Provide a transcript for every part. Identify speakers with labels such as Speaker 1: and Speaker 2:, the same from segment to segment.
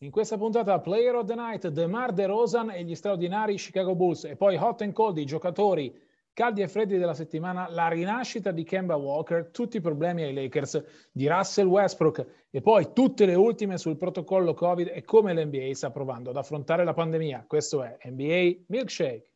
Speaker 1: In questa puntata Player of the Night, DeMar DeRozan e gli straordinari Chicago Bulls e poi hot and cold i giocatori caldi e freddi della settimana, la rinascita di Kemba Walker, tutti i problemi ai Lakers di Russell Westbrook e poi tutte le ultime sul protocollo Covid e come l'NBA sta provando ad affrontare la pandemia. Questo è NBA Milkshake.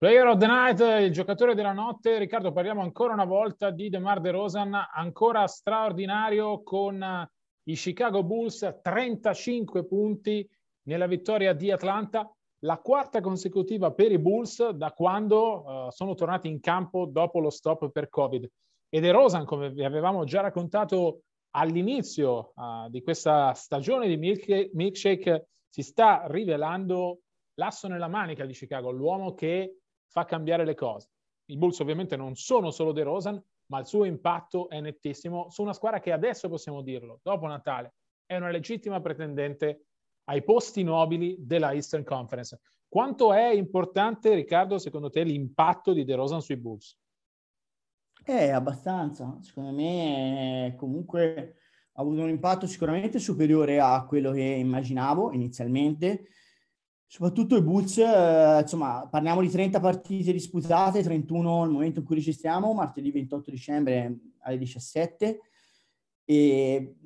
Speaker 1: Player of the Night, il giocatore della notte. Riccardo, parliamo ancora una volta di DeMar DeRozan, ancora straordinario con i Chicago Bulls, 35 punti nella vittoria di Atlanta, la quarta consecutiva per i Bulls da quando uh, sono tornati in campo dopo lo stop per Covid. E DeRozan, come vi avevamo già raccontato all'inizio uh, di questa stagione di milk- Milkshake, si sta rivelando l'asso nella manica di Chicago, l'uomo che fa cambiare le cose. I Bulls ovviamente non sono solo De Rosan, ma il suo impatto è nettissimo su una squadra che adesso possiamo dirlo, dopo Natale, è una legittima pretendente ai posti nobili della Eastern Conference. Quanto è importante, Riccardo, secondo te, l'impatto di De Rosan sui Bulls?
Speaker 2: Eh, abbastanza. Secondo me comunque ha avuto un impatto sicuramente superiore a quello che immaginavo inizialmente Soprattutto i Bulls, eh, insomma, parliamo di 30 partite disputate, 31 al momento in cui registriamo, martedì 28 dicembre alle 17, e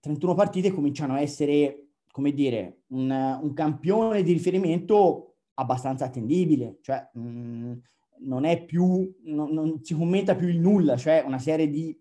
Speaker 2: 31 partite cominciano a essere, come dire, un, un campione di riferimento abbastanza attendibile, cioè mh, mm, non è più, non, non, si commenta più il nulla, cioè una serie di,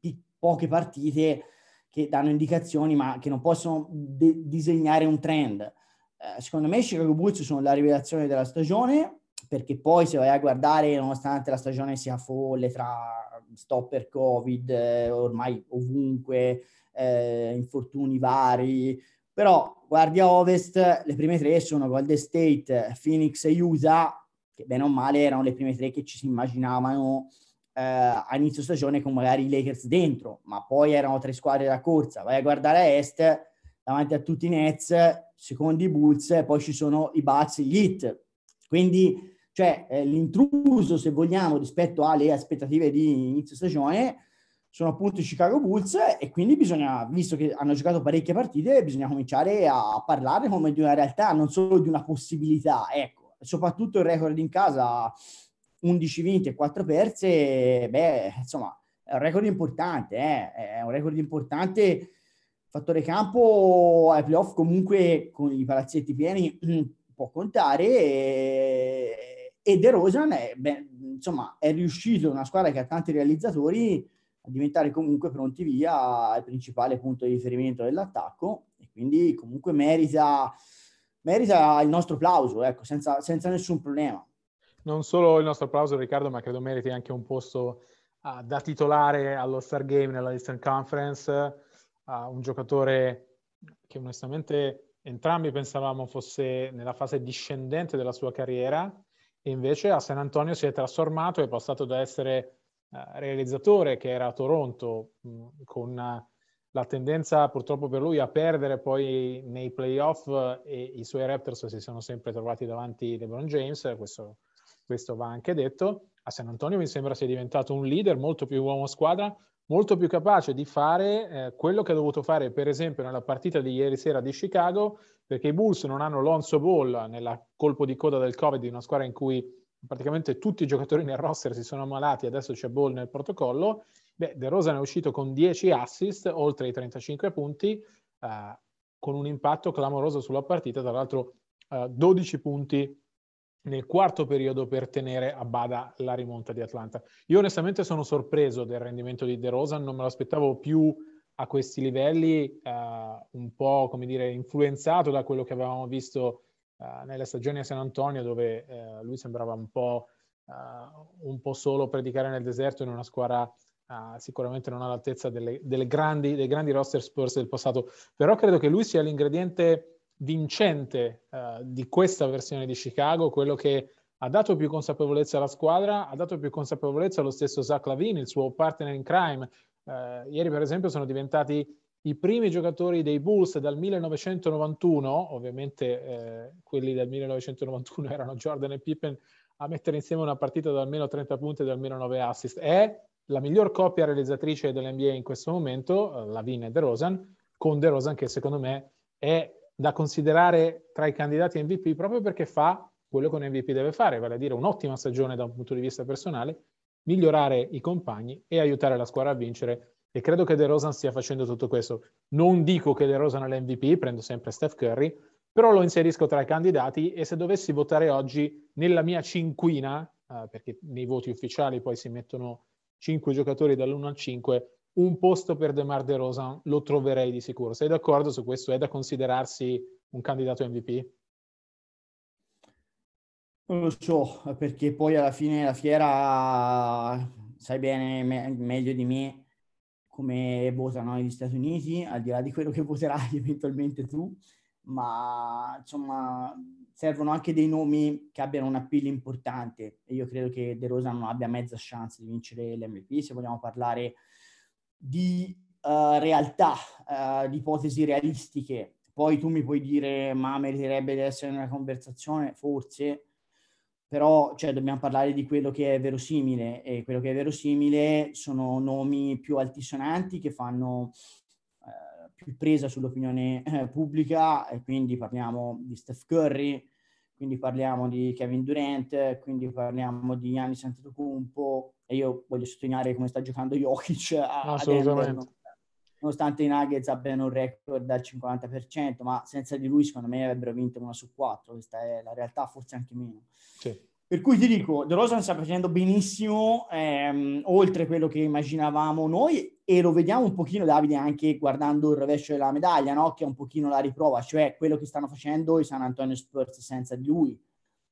Speaker 2: di poche partite che danno indicazioni ma che non possono de- disegnare un trend eh, secondo me i Chicago Bulls sono la rivelazione della stagione, perché poi se vai a guardare, nonostante la stagione sia folle tra stopper Covid, eh, ormai ovunque, eh, infortuni vari, però guardi a Ovest, le prime tre sono Golden State, Phoenix e Utah, che bene o male erano le prime tre che ci si immaginavano eh, a inizio stagione con magari i Lakers dentro, ma poi erano tre squadre da corsa. Vai a guardare a Est, davanti a tutti i Nets, secondo i Bulls, poi ci sono i Bucks e gli Heat. Quindi, cioè, eh, l'intruso, se vogliamo, rispetto alle aspettative di inizio stagione, sono appunto i Chicago Bulls e quindi bisogna, visto che hanno giocato parecchie partite, bisogna cominciare a parlare come di una realtà, non solo di una possibilità. Ecco, soprattutto il record in casa 11 vinti e 4 perse, beh, insomma, è un record importante, eh? è un record importante fattore campo ai playoff comunque con i palazzetti pieni può contare e, e De Rosan è, beh, insomma, è riuscito una squadra che ha tanti realizzatori a diventare comunque pronti via il principale punto di riferimento dell'attacco e quindi comunque merita, merita il nostro applauso, ecco, senza, senza nessun problema.
Speaker 1: Non solo il nostro applauso Riccardo, ma credo meriti anche un posto uh, da titolare allo Star Game nella Eastern Conference a un giocatore che onestamente entrambi pensavamo fosse nella fase discendente della sua carriera e invece a San Antonio si è trasformato e è passato da essere uh, realizzatore che era a Toronto mh, con uh, la tendenza purtroppo per lui a perdere poi nei playoff e i suoi Raptors si sono sempre trovati davanti LeBron James, questo, questo va anche detto. A San Antonio mi sembra sia diventato un leader molto più uomo squadra, molto più capace di fare eh, quello che ha dovuto fare, per esempio, nella partita di ieri sera di Chicago, perché i Bulls non hanno Lonzo Ball nella colpo di coda del Covid di una squadra in cui praticamente tutti i giocatori nel roster si sono ammalati, adesso c'è Ball nel protocollo. Beh, De Rosa ne è uscito con 10 assist, oltre i 35 punti, eh, con un impatto clamoroso sulla partita, tra l'altro eh, 12 punti nel quarto periodo per tenere a bada la rimonta di Atlanta. Io onestamente sono sorpreso del rendimento di De Rosa, non me lo aspettavo più a questi livelli, eh, un po' come dire influenzato da quello che avevamo visto eh, nelle stagioni a San Antonio, dove eh, lui sembrava un po', un po' solo predicare nel deserto in una squadra uh, sicuramente non all'altezza delle, delle grandi, dei grandi roster Spurs del passato, però credo che lui sia l'ingrediente vincente uh, di questa versione di Chicago, quello che ha dato più consapevolezza alla squadra, ha dato più consapevolezza allo stesso Zach Lavine, il suo partner in crime. Uh, ieri, per esempio, sono diventati i primi giocatori dei Bulls dal 1991, ovviamente eh, quelli del 1991 erano Jordan e Pippen, a mettere insieme una partita da almeno 30 punti e da almeno 9 assist. È la miglior coppia realizzatrice dell'NBA in questo momento, eh, Lavine e DeRozan, con DeRozan che secondo me è da considerare tra i candidati MVP proprio perché fa quello che un MVP deve fare, vale a dire un'ottima stagione da un punto di vista personale, migliorare i compagni e aiutare la squadra a vincere e credo che De Rosan stia facendo tutto questo. Non dico che De Rosan è l'MVP, prendo sempre Steph Curry, però lo inserisco tra i candidati e se dovessi votare oggi nella mia cinquina, eh, perché nei voti ufficiali poi si mettono cinque giocatori dall'1 al 5, un posto per DeMar De Rosan lo troverei di sicuro. Sei d'accordo su questo? È da considerarsi un candidato MVP?
Speaker 2: Non lo so, perché poi alla fine la fiera, sai bene me- meglio di me, come votano negli Stati Uniti, al di là di quello che voterai eventualmente tu, ma insomma servono anche dei nomi che abbiano un appeal importante e io credo che De Rosa non abbia mezza chance di vincere l'MVP se vogliamo parlare di uh, realtà, uh, di ipotesi realistiche. Poi tu mi puoi dire ma meriterebbe di essere una conversazione, forse, però cioè, dobbiamo parlare di quello che è verosimile. E quello che è verosimile sono nomi più altisonanti che fanno eh, più presa sull'opinione eh, pubblica. E quindi parliamo di Steph Curry, quindi parliamo di Kevin Durant, quindi parliamo di Giannis Antetokounmpo e io voglio sottolineare come sta giocando Jokic a, Assolutamente. nonostante i Nuggets abbiano un record del 50%, ma senza di lui secondo me avrebbero vinto una su quattro, questa è la realtà, forse anche meno. Sì. Per cui ti dico, De Rosa sta facendo benissimo, ehm, oltre quello che immaginavamo noi, e lo vediamo un pochino, Davide, anche guardando il rovescio della medaglia, no? che è un pochino la riprova, cioè quello che stanno facendo i San Antonio Spurs senza di lui.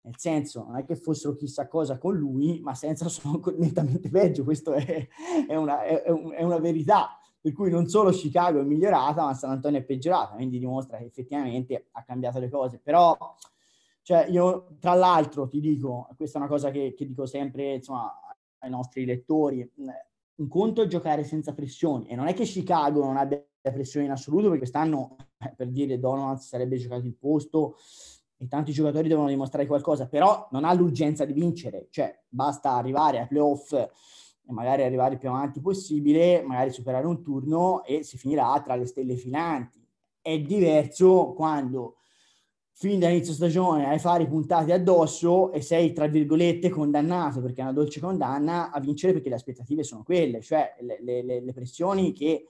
Speaker 2: Nel senso, non è che fossero chissà cosa con lui, ma senza sono nettamente peggio, questo è, è, una, è, è una verità. Per cui non solo Chicago è migliorata, ma San Antonio è peggiorata, quindi dimostra che effettivamente ha cambiato le cose. Però cioè, io, tra l'altro, ti dico, questa è una cosa che, che dico sempre, insomma, ai nostri lettori, un conto è giocare senza pressioni e non è che Chicago non abbia pressioni in assoluto perché quest'anno, eh, per dire, Donovan sarebbe giocato il posto e tanti giocatori devono dimostrare qualcosa, però non ha l'urgenza di vincere, cioè basta arrivare ai playoff e magari arrivare più avanti possibile, magari superare un turno e si finirà tra le stelle filanti. È diverso quando fin dall'inizio stagione hai fare puntati addosso e sei, tra virgolette, condannato, perché è una dolce condanna, a vincere perché le aspettative sono quelle, cioè le, le, le pressioni che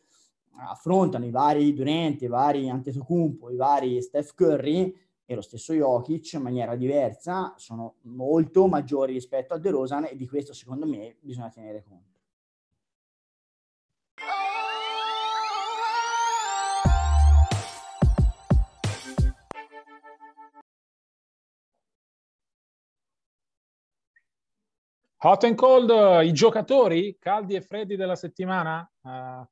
Speaker 2: affrontano i vari Durant, i vari Antetokounmpo, i vari Steph Curry e lo stesso Jokic in maniera diversa sono molto maggiori rispetto a DeRozan e di questo secondo me bisogna tenere conto.
Speaker 1: Hot and cold, i giocatori caldi e freddi della settimana. Uh,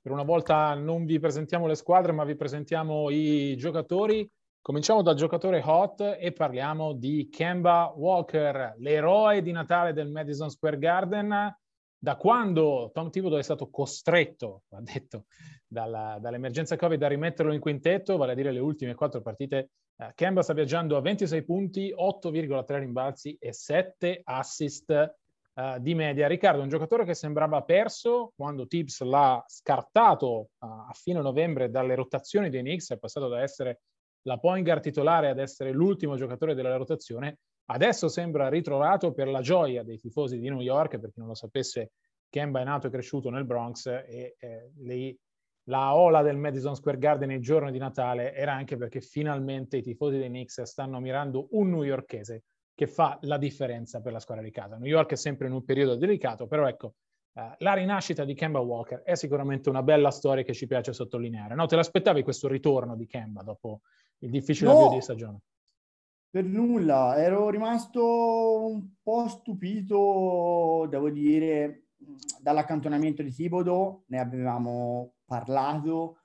Speaker 1: per una volta non vi presentiamo le squadre, ma vi presentiamo i giocatori. Cominciamo dal giocatore hot e parliamo di Kemba Walker, l'eroe di Natale del Madison Square Garden. Da quando Tom Thibodeau è stato costretto, va detto, dalla, dall'emergenza Covid a rimetterlo in quintetto, vale a dire le ultime quattro partite Kemba sta viaggiando a 26 punti, 8,3 rimbalzi e 7 assist uh, di media. Riccardo, un giocatore che sembrava perso quando Tibbs l'ha scartato uh, a fine novembre dalle rotazioni dei Knicks, è passato da essere la point guard titolare ad essere l'ultimo giocatore della rotazione, Adesso sembra ritrovato per la gioia dei tifosi di New York, per chi non lo sapesse, Kemba è nato e cresciuto nel Bronx e eh, lì la ola del Madison Square Garden il giorno di Natale era anche perché finalmente i tifosi dei Knicks stanno mirando un newyorkese che fa la differenza per la squadra di casa. New York è sempre in un periodo delicato, però ecco, eh, la rinascita di Kemba Walker è sicuramente una bella storia che ci piace sottolineare. No, te l'aspettavi questo ritorno di Kemba dopo il difficile no, avvio di stagione?
Speaker 2: Per nulla, ero rimasto un po' stupito, devo dire, dall'accantonamento di Thibodeau, ne avevamo parlato,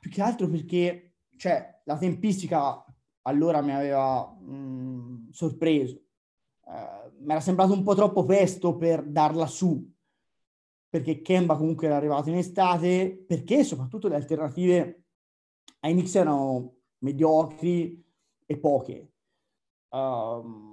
Speaker 2: più che altro perché cioè, la tempistica allora mi aveva mh, sorpreso. Uh, mi era sembrato un po' troppo presto per darla su, perché Kemba comunque era arrivato in estate, perché soprattutto le alternative ai Knicks erano mediocri e poche. Uh,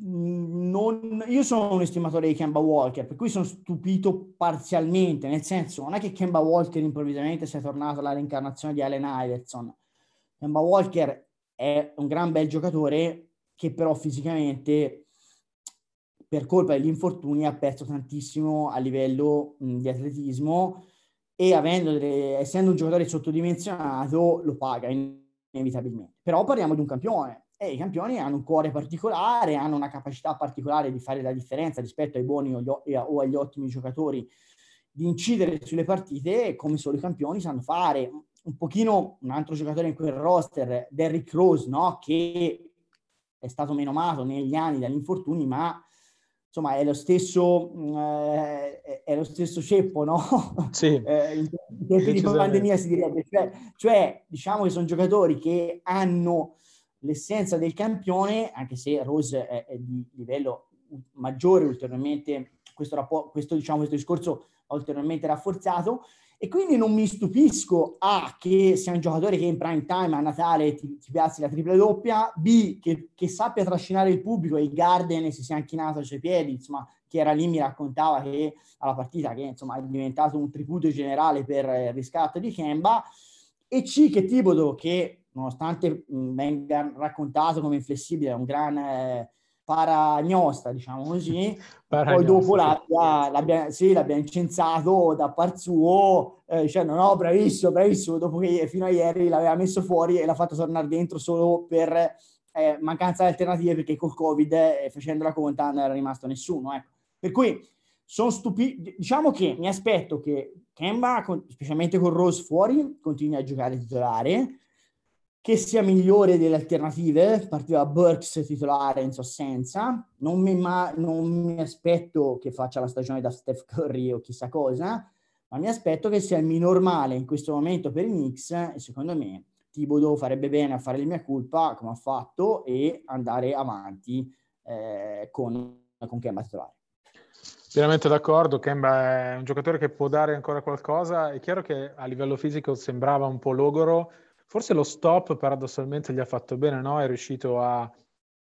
Speaker 2: non, io sono un estimatore di Kemba Walker, per cui sono stupito parzialmente, nel senso non è che Kemba Walker improvvisamente sia tornato alla reincarnazione di Allen Iverson. Kemba Walker è un gran bel giocatore che però fisicamente per colpa degli infortuni ha perso tantissimo a livello mh, di atletismo e delle, essendo un giocatore sottodimensionato lo paga inevitabilmente. Però parliamo di un campione e i campioni hanno un cuore particolare, hanno una capacità particolare di fare la differenza rispetto ai buoni o agli ottimi giocatori, di incidere sulle partite come solo i campioni sanno fare. Un pochino un altro giocatore in quel roster, Derrick Rose, no? che è stato menomato negli anni dagli infortuni, ma insomma è lo stesso, eh, è lo stesso ceppo, no?
Speaker 1: Sì.
Speaker 2: eh, in tempi di pandemia si direbbe. Cioè, cioè, diciamo che sono giocatori che hanno l'essenza del campione, anche se Rose è, è di livello maggiore ulteriormente, questo, rapporto, questo, diciamo, questo discorso ha ulteriormente rafforzato, e quindi non mi stupisco A che sia un giocatore che in prime time a Natale ti, ti piazzi la tripla doppia, B che, che, sappia trascinare il pubblico e il Garden si sia inchinato ai suoi piedi, insomma, chi era lì mi raccontava che alla partita che insomma è diventato un tributo generale per il riscatto di Kemba, e C che Tibodo che nonostante venga raccontato come inflessibile, è un gran eh, paragnosta, diciamo così, paragnosta. poi dopo l'abbia, l'abbia, sì, l'abbia incensato da par suo, eh, dicendo no, bravissimo, bravissimo, dopo che fino a ieri l'aveva messo fuori e l'ha fatto tornare dentro solo per eh, mancanza di alternative, perché col Covid, eh, facendo la conta, non era rimasto nessuno. Ecco. Per cui sono stupito, diciamo che mi aspetto che Kemba, specialmente con Rose fuori, continui a giocare titolare, che sia migliore delle alternative, partiva Burks titolare in assenza, non mi, ma, non mi aspetto che faccia la stagione da Steph Curry o chissà cosa, ma mi aspetto che sia il minor male in questo momento per i Knicks e secondo me Tibodo farebbe bene a fare il mia colpa come ha fatto e andare avanti eh, con, con Kemba titolare.
Speaker 1: Pienamente d'accordo, Kemba è un giocatore che può dare ancora qualcosa, è chiaro che a livello fisico sembrava un po' logoro, Forse lo stop paradossalmente gli ha fatto bene, no? È riuscito a,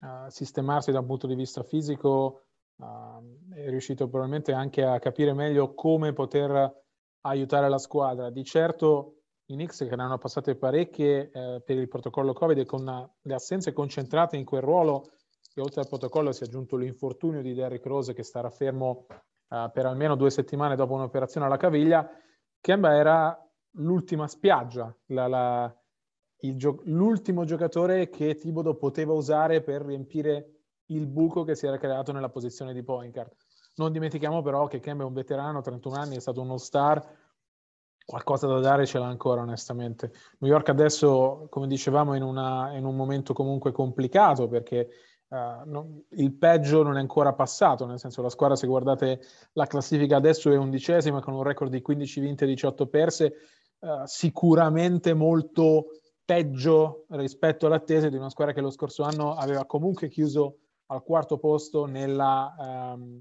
Speaker 1: a sistemarsi da un punto di vista fisico, uh, è riuscito probabilmente anche a capire meglio come poter aiutare la squadra. Di certo i Knicks che ne hanno passate parecchie eh, per il protocollo Covid e con le assenze concentrate in quel ruolo e oltre al protocollo si è aggiunto l'infortunio di Derrick Rose che starà fermo uh, per almeno due settimane dopo un'operazione alla caviglia. Kemba era l'ultima spiaggia, la, la, gio- l'ultimo giocatore che Tibodo poteva usare per riempire il buco che si era creato nella posizione di point guard. Non dimentichiamo però che Kemba è un veterano, 31 anni, è stato uno star, qualcosa da dare ce l'ha ancora onestamente. New York adesso, come dicevamo, è in, una, in un momento comunque complicato perché uh, no, il peggio non è ancora passato, nel senso la squadra, se guardate la classifica adesso è undicesima con un record di 15 vinte e 18 perse, uh, sicuramente molto peggio rispetto all'attesa di una squadra che lo scorso anno aveva comunque chiuso al quarto posto nella, um,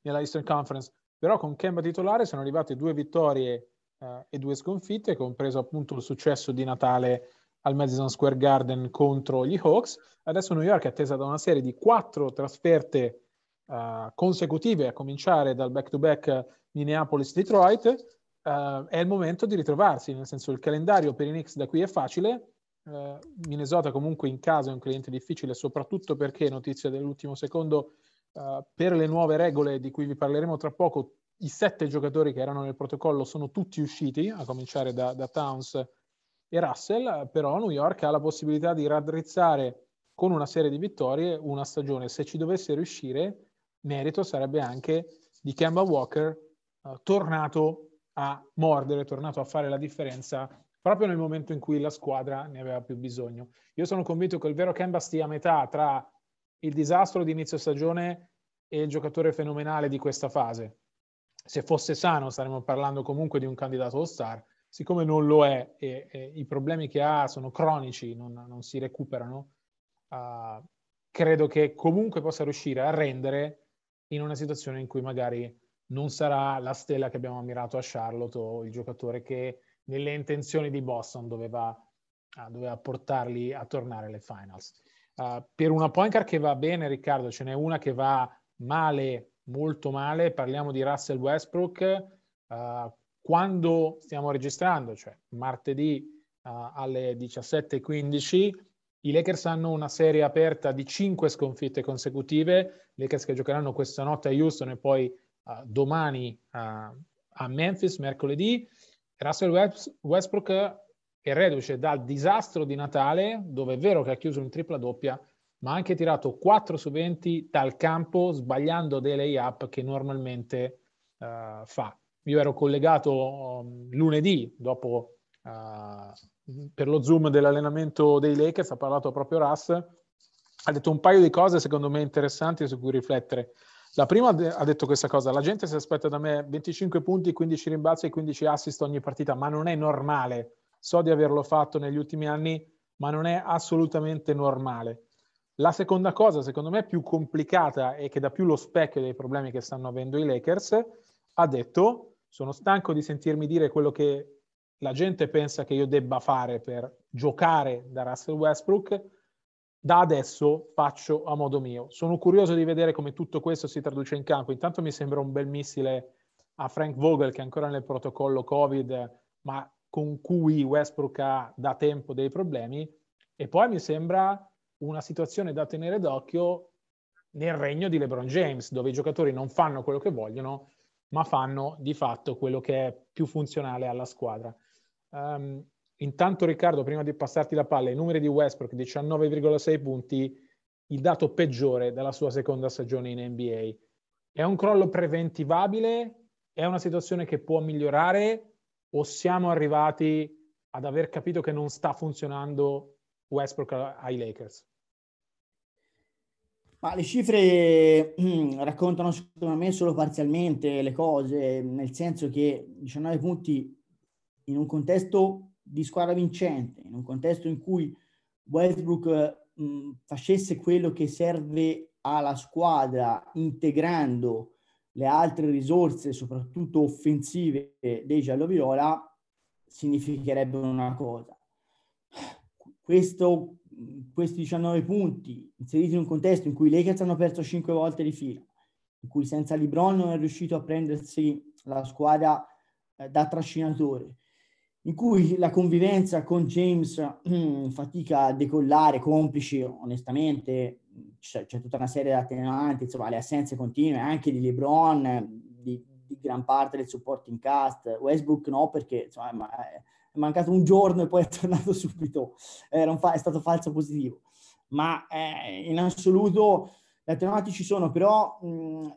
Speaker 1: nella Eastern Conference. Però con Kemba titolare sono arrivate due vittorie uh, e due sconfitte, compreso appunto il successo di Natale al Madison Square Garden contro gli Hawks. Adesso New York è attesa da una serie di quattro trasferte uh, consecutive, a cominciare dal back-to-back Minneapolis-Detroit, uh, è il momento di ritrovarsi, nel senso il calendario per i Knicks da qui è facile, eh, Minnesota comunque in casa è un cliente difficile, soprattutto perché, notizia dell'ultimo secondo, eh, per le nuove regole di cui vi parleremo tra poco, i sette giocatori che erano nel protocollo sono tutti usciti, a cominciare da, da Towns e Russell, però New York ha la possibilità di raddrizzare con una serie di vittorie una stagione. Se ci dovesse riuscire, merito sarebbe anche di Kemba Walker uh, tornato a mordere, tornato a fare la differenza proprio nel momento in cui la squadra ne aveva più bisogno. Io sono convinto che il vero Kemba stia a metà tra il disastro di inizio stagione e il giocatore fenomenale di questa fase. Se fosse sano staremmo parlando comunque di un candidato all-star, siccome non lo è e, e i problemi che ha sono cronici, non, non si recuperano, uh, credo che comunque possa riuscire a rendere in una situazione in cui magari non sarà la stella che abbiamo ammirato a Charlotte o il giocatore che nelle intenzioni di Boston doveva, uh, doveva portarli a tornare alle finals. Uh, per una point card che va bene, Riccardo, ce n'è una che va male, molto male. Parliamo di Russell Westbrook. Uh, quando stiamo registrando, cioè martedì uh, alle 17.15, i Lakers hanno una serie aperta di cinque sconfitte consecutive. Lakers che giocheranno questa notte a Houston e poi domani a Memphis, mercoledì. Russell Westbrook è reduce dal disastro di Natale, dove è vero che ha chiuso in tripla doppia, ma ha anche tirato 4 su 20 dal campo, sbagliando dei lay-up che normalmente uh, fa. Io ero collegato um, lunedì, dopo uh, per lo zoom dell'allenamento dei Lakers, ha parlato proprio Russ, ha detto un paio di cose secondo me interessanti su cui riflettere. La prima ha detto questa cosa, la gente si aspetta da me 25 punti, 15 rimbalzi e 15 assist ogni partita, ma non è normale so di averlo fatto negli ultimi anni, ma non è assolutamente normale. La seconda cosa, secondo me, più complicata e che dà più lo specchio dei problemi che stanno avendo i Lakers, ha detto, sono stanco di sentirmi dire quello che la gente pensa che io debba fare per giocare da Russell Westbrook, da adesso faccio a modo mio. Sono curioso di vedere come tutto questo si traduce in campo. Intanto mi sembra un bel missile a Frank Vogel che è ancora nel protocollo Covid, ma con cui Westbrook ha da tempo dei problemi e poi mi sembra una situazione da tenere d'occhio nel regno di LeBron James, dove i giocatori non fanno quello che vogliono, ma fanno di fatto quello che è più funzionale alla squadra. Um, intanto Riccardo, prima di passarti la palla, i numeri di Westbrook, 19,6 punti, il dato peggiore della sua seconda stagione in NBA. È un crollo preventivabile? È una situazione che può migliorare? o siamo arrivati ad aver capito che non sta funzionando Westbrook ai Lakers?
Speaker 2: Ma le cifre raccontano secondo me solo parzialmente le cose, nel senso che 19 punti in un contesto di squadra vincente, in un contesto in cui Westbrook mh, facesse quello che serve alla squadra integrando le altre risorse, soprattutto offensive, dei giallo-viola, significherebbe una cosa. Questo, questi 19 punti inseriti in un contesto in cui i Lakers hanno perso 5 volte di fila, in cui senza LeBron non è riuscito a prendersi la squadra eh, da trascinatore, in cui la convivenza con James mm, fatica a decollare, complici onestamente c'è, c'è, tutta una serie di attenuanti, insomma, le assenze continue anche di LeBron, di, di gran parte del supporting cast. Westbrook no, perché insomma, è mancato un giorno e poi è tornato subito, fa- è stato falso positivo. Ma eh, in assoluto gli attenuanti ci sono, però mh,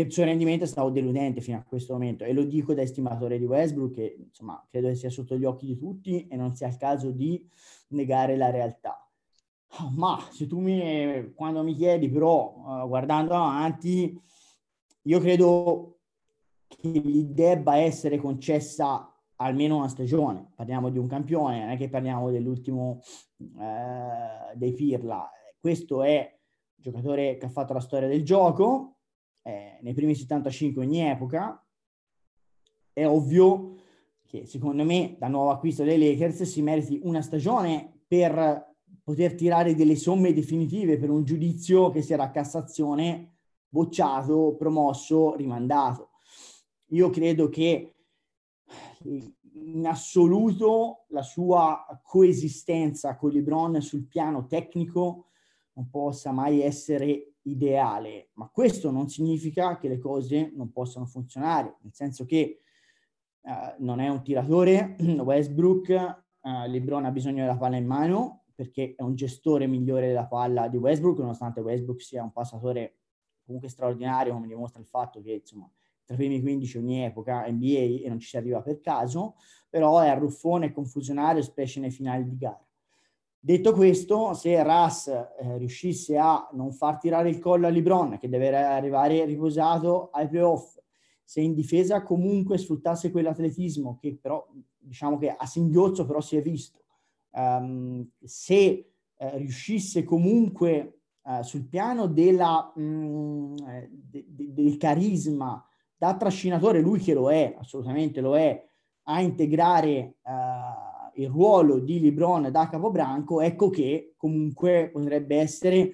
Speaker 2: il suo rendimento è stato deludente fino a questo momento e lo dico da estimatore di Westbrook che insomma credo che sia sotto gli occhi di tutti e non sia il caso di negare la realtà. Ma se tu mi, quando mi chiedi però, uh, guardando avanti, io credo che gli debba essere concessa almeno una stagione. Parliamo di un campione, non è che parliamo dell'ultimo uh, dei Pirla. Questo è un giocatore che ha fatto la storia del gioco, eh, nei primi 75 ogni epoca. È ovvio che secondo me, da nuovo acquisto dei Lakers, si meriti una stagione per poter tirare delle somme definitive per un giudizio che sia da Cassazione bocciato, promosso, rimandato. Io credo che in assoluto la sua coesistenza con LeBron sul piano tecnico non possa mai essere ideale, ma questo non significa che le cose non possano funzionare, nel senso che uh, non è un tiratore, Westbrook, uh, LeBron ha bisogno della palla in mano perché è un gestore migliore della palla di Westbrook, nonostante Westbrook sia un passatore comunque straordinario, come dimostra il fatto che insomma tra i primi 15 ogni epoca NBA e non ci si arriva per caso, però è arruffone e confusionario, specie nei finali di gara. Detto questo, se Ras eh, riuscisse a non far tirare il collo a LeBron, che deve arrivare riposato ai playoff, se in difesa comunque sfruttasse quell'atletismo che però diciamo che a singhiozzo però si è visto, um, se eh, riuscisse comunque uh, sul piano della, mm, de, de, del carisma da trascinatore, lui che lo è, assolutamente lo è, a integrare uh, il ruolo di Libron da capobranco, ecco che comunque potrebbe essere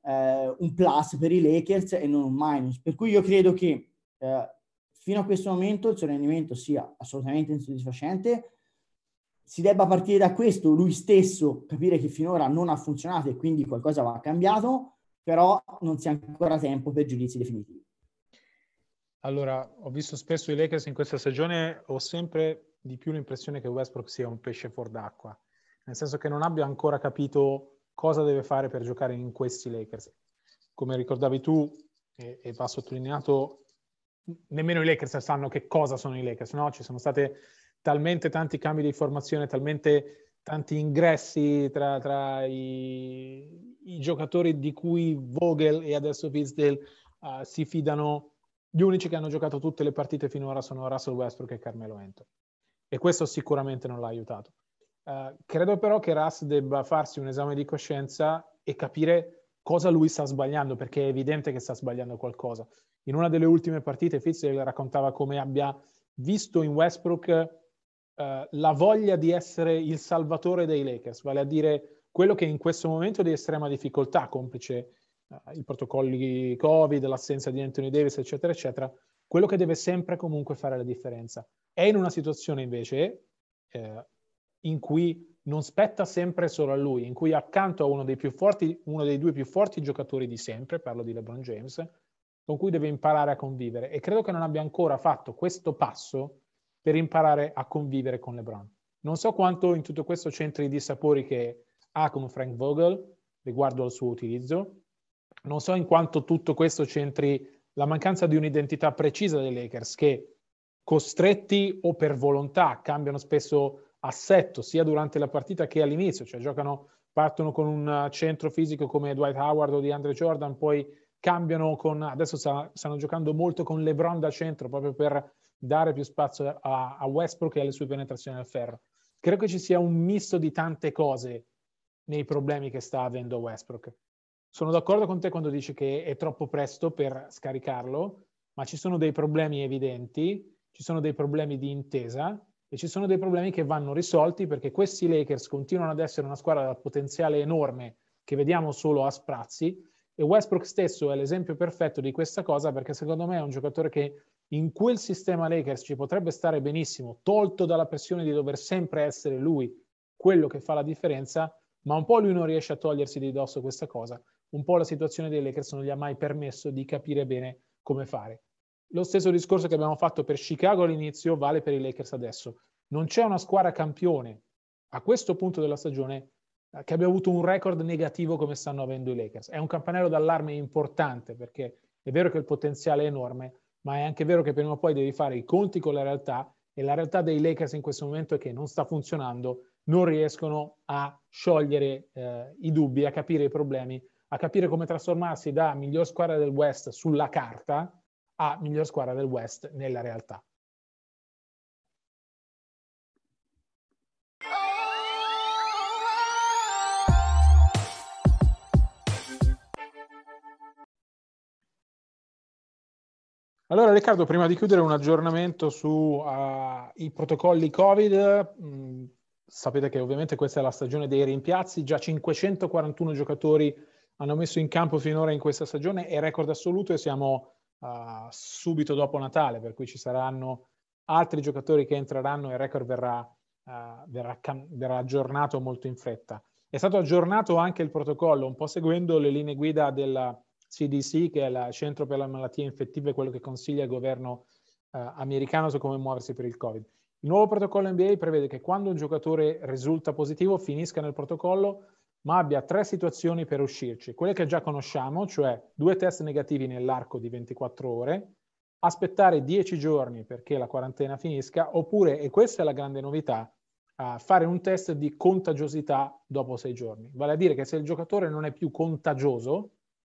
Speaker 2: uh, un plus per i Lakers e non un minus. Per cui io credo che uh, fino a questo momento il suo rendimento sia assolutamente insoddisfacente. Si debba partire da questo, lui stesso capire che finora non ha funzionato e quindi qualcosa va cambiato, però non si ha ancora tempo per giudizi definitivi.
Speaker 1: Allora, ho visto spesso i Lakers in questa stagione, ho sempre di più l'impressione che Westbrook sia un pesce fuor d'acqua, nel senso che non abbia ancora capito cosa deve fare per giocare in questi Lakers. Come ricordavi tu, e, e va sottolineato, nemmeno i Lakers sanno che cosa sono i Lakers, no? Ci sono state talmente tanti cambi di formazione, talmente tanti ingressi tra, tra i, i, giocatori di cui Vogel e adesso Fizdale uh, si fidano gli unici che hanno giocato tutte le partite finora sono Russell Westbrook e Carmelo Ento. E questo sicuramente non l'ha aiutato. Uh, credo però che Russ debba farsi un esame di coscienza e capire cosa lui sta sbagliando, perché è evidente che sta sbagliando qualcosa. In una delle ultime partite Fitzgerald raccontava come abbia visto in Westbrook uh, la voglia di essere il salvatore dei Lakers, vale a dire quello che in questo momento è di estrema difficoltà, complice uh, i protocolli Covid, l'assenza di Anthony Davis, eccetera, eccetera, quello che deve sempre comunque fare la differenza. È in una situazione invece eh, in cui non spetta sempre solo a lui, in cui accanto a uno dei, più forti, uno dei due più forti giocatori di sempre, parlo di LeBron James, con cui deve imparare a convivere. E credo che non abbia ancora fatto questo passo per imparare a convivere con LeBron. Non so quanto in tutto questo c'entri i dissapori che ha con Frank Vogel riguardo al suo utilizzo, non so in quanto tutto questo c'entri la mancanza di un'identità precisa dei Lakers che costretti o per volontà cambiano spesso assetto sia durante la partita che all'inizio, cioè giocano, partono con un centro fisico come Dwight Howard o di Andre Jordan, poi cambiano con, adesso stanno, stanno giocando molto con LeBron da centro proprio per dare più spazio a, a Westbrook e alle sue penetrazioni al ferro. Credo che ci sia un misto di tante cose nei problemi che sta avendo Westbrook. Sono d'accordo con te quando dici che è troppo presto per scaricarlo, ma ci sono dei problemi evidenti, ci sono dei problemi di intesa e ci sono dei problemi che vanno risolti perché questi Lakers continuano ad essere una squadra dal potenziale enorme che vediamo solo a sprazzi e Westbrook stesso è l'esempio perfetto di questa cosa perché secondo me è un giocatore che in quel sistema Lakers ci potrebbe stare benissimo, tolto dalla pressione di dover sempre essere lui quello che fa la differenza, ma un po' lui non riesce a togliersi di dosso questa cosa un po' la situazione dei Lakers non gli ha mai permesso di capire bene come fare. Lo stesso discorso che abbiamo fatto per Chicago all'inizio vale per i Lakers adesso. Non c'è una squadra campione a questo punto della stagione eh, che abbia avuto un record negativo come stanno avendo i Lakers. È un campanello d'allarme importante perché è vero che il potenziale è enorme, ma è anche vero che prima o poi devi fare i conti con la realtà e la realtà dei Lakers in questo momento è che non sta funzionando, non riescono a sciogliere eh, i dubbi, a capire i problemi a capire come trasformarsi da miglior squadra del West sulla carta a miglior squadra del West nella realtà. Allora Riccardo, prima di chiudere un aggiornamento sui uh, protocolli Covid, mh, mm, sapete che ovviamente questa è la stagione dei rimpiazzi, già 541 giocatori hanno messo in campo finora in questa stagione è record assoluto e siamo uh, subito dopo Natale, per cui ci saranno altri giocatori che entreranno e il record verrà, uh, verrà, verrà aggiornato molto in fretta. È stato aggiornato anche il protocollo, un po' seguendo le linee guida della CDC, che è il Centro per le Malattie Infettive, quello che consiglia il governo uh, americano su come muoversi per il Covid. Il nuovo protocollo NBA prevede che quando un giocatore risulta positivo finisca nel protocollo, ma abbia tre situazioni per uscirci. Quelle che già conosciamo, cioè due test negativi nell'arco di 24 ore, aspettare 10 giorni perché la quarantena finisca, oppure, e questa è la grande novità, uh, fare un test di contagiosità dopo 6 giorni. Vale a dire che se il giocatore non è più contagioso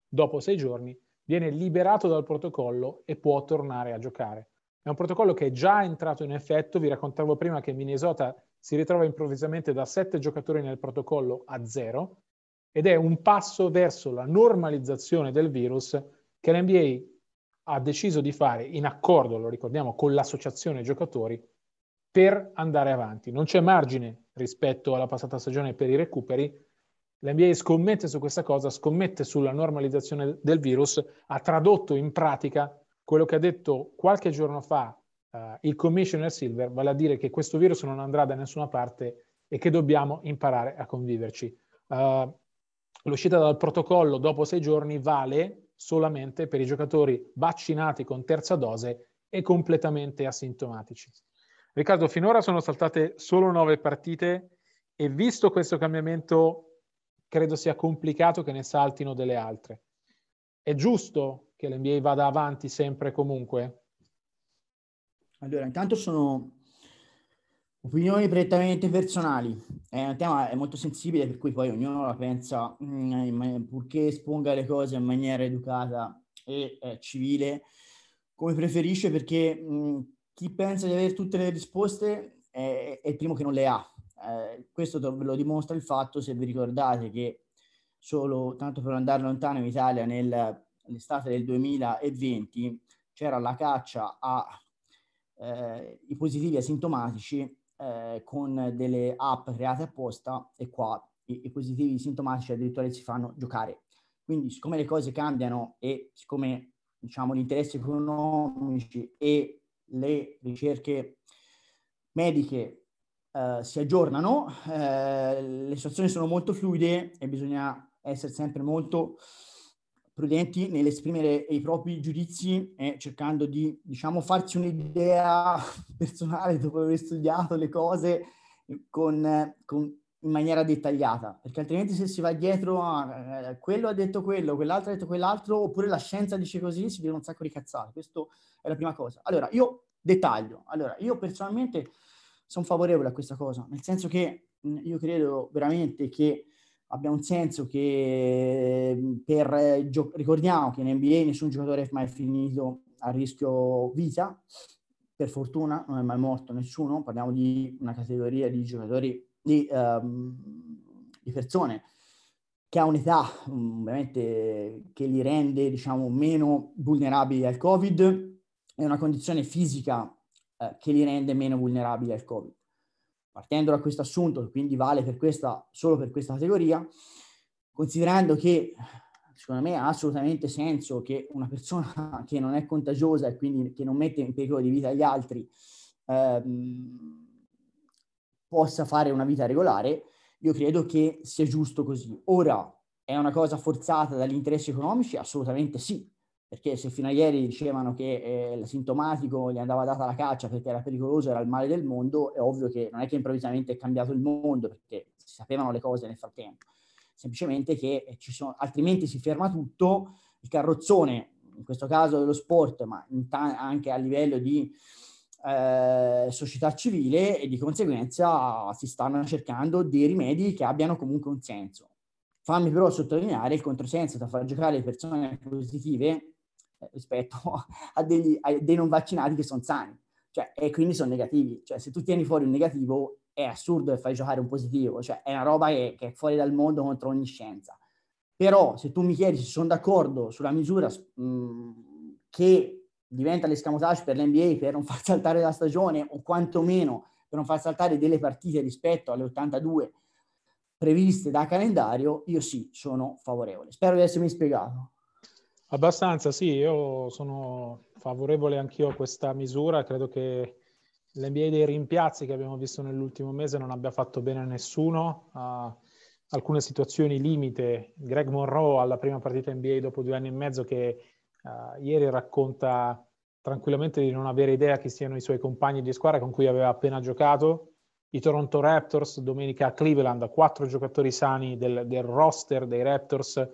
Speaker 1: dopo 6 giorni, viene liberato dal protocollo e può tornare a giocare. È un protocollo che è già entrato in effetto, vi raccontavo prima che Minnesota si ritrova improvvisamente da 7 giocatori nel protocollo a 0 ed è un passo verso la normalizzazione del virus che l'NBA ha deciso di fare in accordo, lo ricordiamo, con l'associazione giocatori per andare avanti. Non c'è margine rispetto alla passata stagione per i recuperi. L'NBA scommette su questa cosa, scommette sulla normalizzazione del virus, ha tradotto in pratica quello che ha detto qualche giorno fa uh, il commissioner Silver, vale a dire che questo virus non andrà da nessuna parte e che dobbiamo imparare a conviverci. Uh, l'uscita dal protocollo dopo sei giorni vale solamente per i giocatori vaccinati con terza dose e completamente asintomatici. Riccardo, finora sono saltate solo nove partite e visto questo cambiamento credo sia complicato che ne saltino delle altre. È giusto che l'NBA vada avanti sempre e comunque?
Speaker 2: Allora, intanto sono opinioni prettamente personali. È un tema molto sensibile, per cui poi ognuno la pensa, mh, purché esponga le cose in maniera educata e eh, civile, come preferisce, perché mh, chi pensa di avere tutte le risposte è, è il primo che non le ha. Eh, questo ve lo dimostra il fatto, se vi ricordate, che solo, tanto per andare lontano in Italia, nell'estate del 2020 c'era la caccia a eh, i positivi asintomatici eh, con delle app create apposta e qua i, i, positivi sintomatici addirittura si fanno giocare. Quindi siccome le cose cambiano e siccome diciamo, gli interessi economici e le ricerche mediche eh, si aggiornano, eh, le situazioni sono molto fluide e bisogna essere sempre molto prudenti nell'esprimere i propri giudizi e cercando di, diciamo, farci un'idea personale dopo aver studiato le cose con, con, in maniera dettagliata, perché altrimenti se si va dietro a eh, quello ha detto quello, quell'altro ha detto quell'altro, oppure la scienza dice così, si dice un sacco di cazzate. Questo è la prima cosa. Allora, io dettaglio. Allora, io personalmente sono favorevole a questa cosa, nel senso che io credo veramente che abbia un senso che ehm, per gio- ricordiamo che in NBA nessun giocatore è mai finito a rischio vita, per fortuna non è mai morto nessuno, parliamo di una categoria di giocatori, di, um, di persone che ha un'età ovviamente che li rende diciamo meno vulnerabili al Covid e una condizione fisica eh, che li rende meno vulnerabili al Covid partendo da questo assunto, quindi vale per questa, solo per questa categoria, considerando che secondo me ha assolutamente senso che una persona che non è contagiosa e quindi che non mette in pericolo di vita gli altri ehm, possa fare una vita regolare, io credo che sia giusto così. Ora, è una cosa forzata dagli interessi economici? Assolutamente sì, perché se fino a ieri dicevano che eh, l'asintomatico gli andava data la caccia perché era pericoloso, era il male del mondo, è ovvio che non è che improvvisamente è cambiato il mondo perché si sapevano le cose nel frattempo, semplicemente che eh, ci sono, altrimenti si ferma tutto, il carrozzone, in questo caso dello sport, ma ta- anche a livello di eh, società civile e di conseguenza si stanno cercando dei rimedi che abbiano comunque un senso. Fammi però sottolineare il controsenso da far giocare le persone positive rispetto a, degli, a dei non vaccinati che sono sani. Cioè, e quindi sono negativi. Cioè, se tu tieni fuori un negativo, è assurdo che fai giocare un positivo. Cioè, è una roba che, che, è fuori dal mondo contro ogni scienza. Però, se tu mi chiedi se sono d'accordo sulla misura mh, che diventa l'escamotage per l'NBA per non far saltare la stagione, o quantomeno per non far saltare delle partite rispetto alle 82 previste da calendario, io sì, sono favorevole. Spero di essermi spiegato.
Speaker 1: Abbastanza, sì, io sono favorevole anch'io a questa misura, credo che l'NBA dei rimpiazzi che abbiamo visto nell'ultimo mese non abbia fatto bene a nessuno. Uh, alcune situazioni limite. Greg Monroe alla prima partita NBA dopo due anni e mezzo che uh, ieri racconta tranquillamente di non avere idea chi siano i suoi compagni di squadra con cui aveva appena giocato. I Toronto Raptors domenica a Cleveland, quattro giocatori sani del, del roster dei Raptors,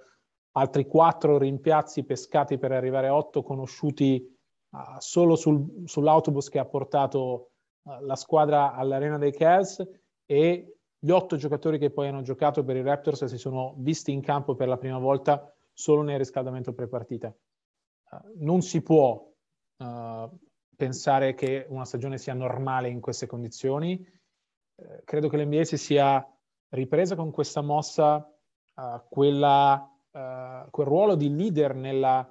Speaker 1: altri quattro rimpiazzi pescati per arrivare a otto conosciuti uh, solo sul, sull'autobus che ha portato uh, la squadra all'arena dei Cavs e gli otto giocatori che poi hanno giocato per i Raptors si sono visti in campo per la prima volta solo nel riscaldamento prepartita. Uh, non si può pensare che una stagione sia normale in queste condizioni. Uh, credo che l'NBA si sia ripresa con questa mossa quella, quel ruolo di leader nella,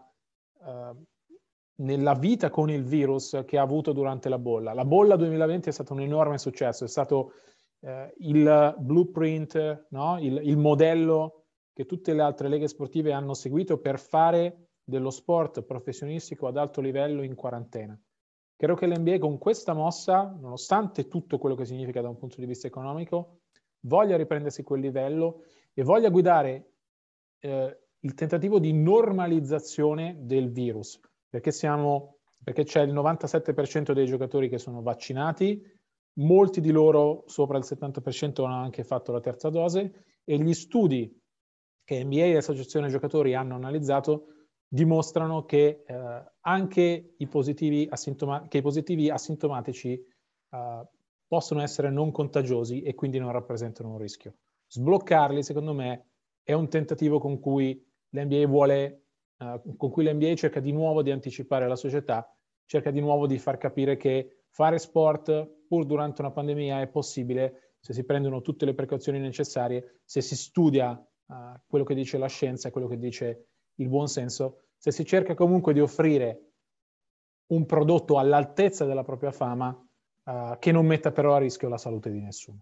Speaker 1: nella vita con il virus che ha avuto durante la bolla. La bolla 2020 è stato un enorme successo, è stato eh, il blueprint, no? il, il, modello che tutte le altre leghe sportive hanno seguito per fare dello sport professionistico ad alto livello in quarantena. Credo che l'NBA con questa mossa, nonostante tutto quello che significa da un punto di vista economico, voglia riprendersi quel livello e voglia guidare eh, il tentativo di normalizzazione del virus, perché, siamo, perché c'è il 97% dei giocatori che sono vaccinati, molti di loro, sopra il 70%, hanno anche fatto la terza dose e gli studi che NBA e Associazione Giocatori hanno analizzato dimostrano che eh, anche i positivi, asintom- i positivi asintomatici eh, possono essere non contagiosi e quindi non rappresentano un rischio. Sbloccarli, secondo me, è un tentativo con cui l'NBA vuole, eh, con cui l'NBA cerca di nuovo di anticipare la società, cerca di nuovo di far capire che fare sport pur durante una pandemia è possibile se si prendono tutte le precauzioni necessarie, se si studia uh, quello che dice la scienza quello che dice il buon senso, se si cerca comunque di offrire un prodotto all'altezza della propria fama uh, che non metta però a rischio la salute di nessuno.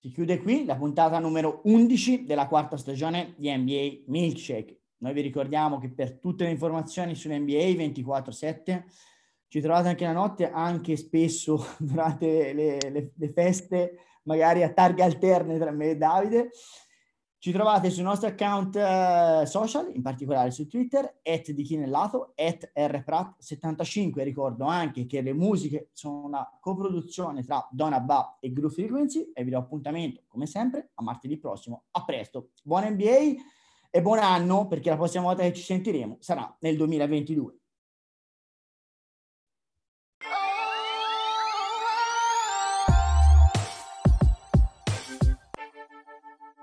Speaker 2: Si chiude qui la puntata numero 11 della quarta stagione di NBA Milkshake. Noi vi ricordiamo che per tutte le informazioni sull'NBA 24-7 ci trovate anche la notte, anche spesso durante le, le, le feste, magari a targhe alterne tra me e Davide. Ci trovate sui nostri account uh, social, in particolare su Twitter, at di Chinellato, at rprat75. Ricordo anche che le musiche sono una coproduzione tra Donna Ba e Groove Frequency e vi do appuntamento, come sempre, a martedì prossimo. A presto. Buon NBA e buon anno, perché la prossima volta che ci sentiremo sarà nel 2022.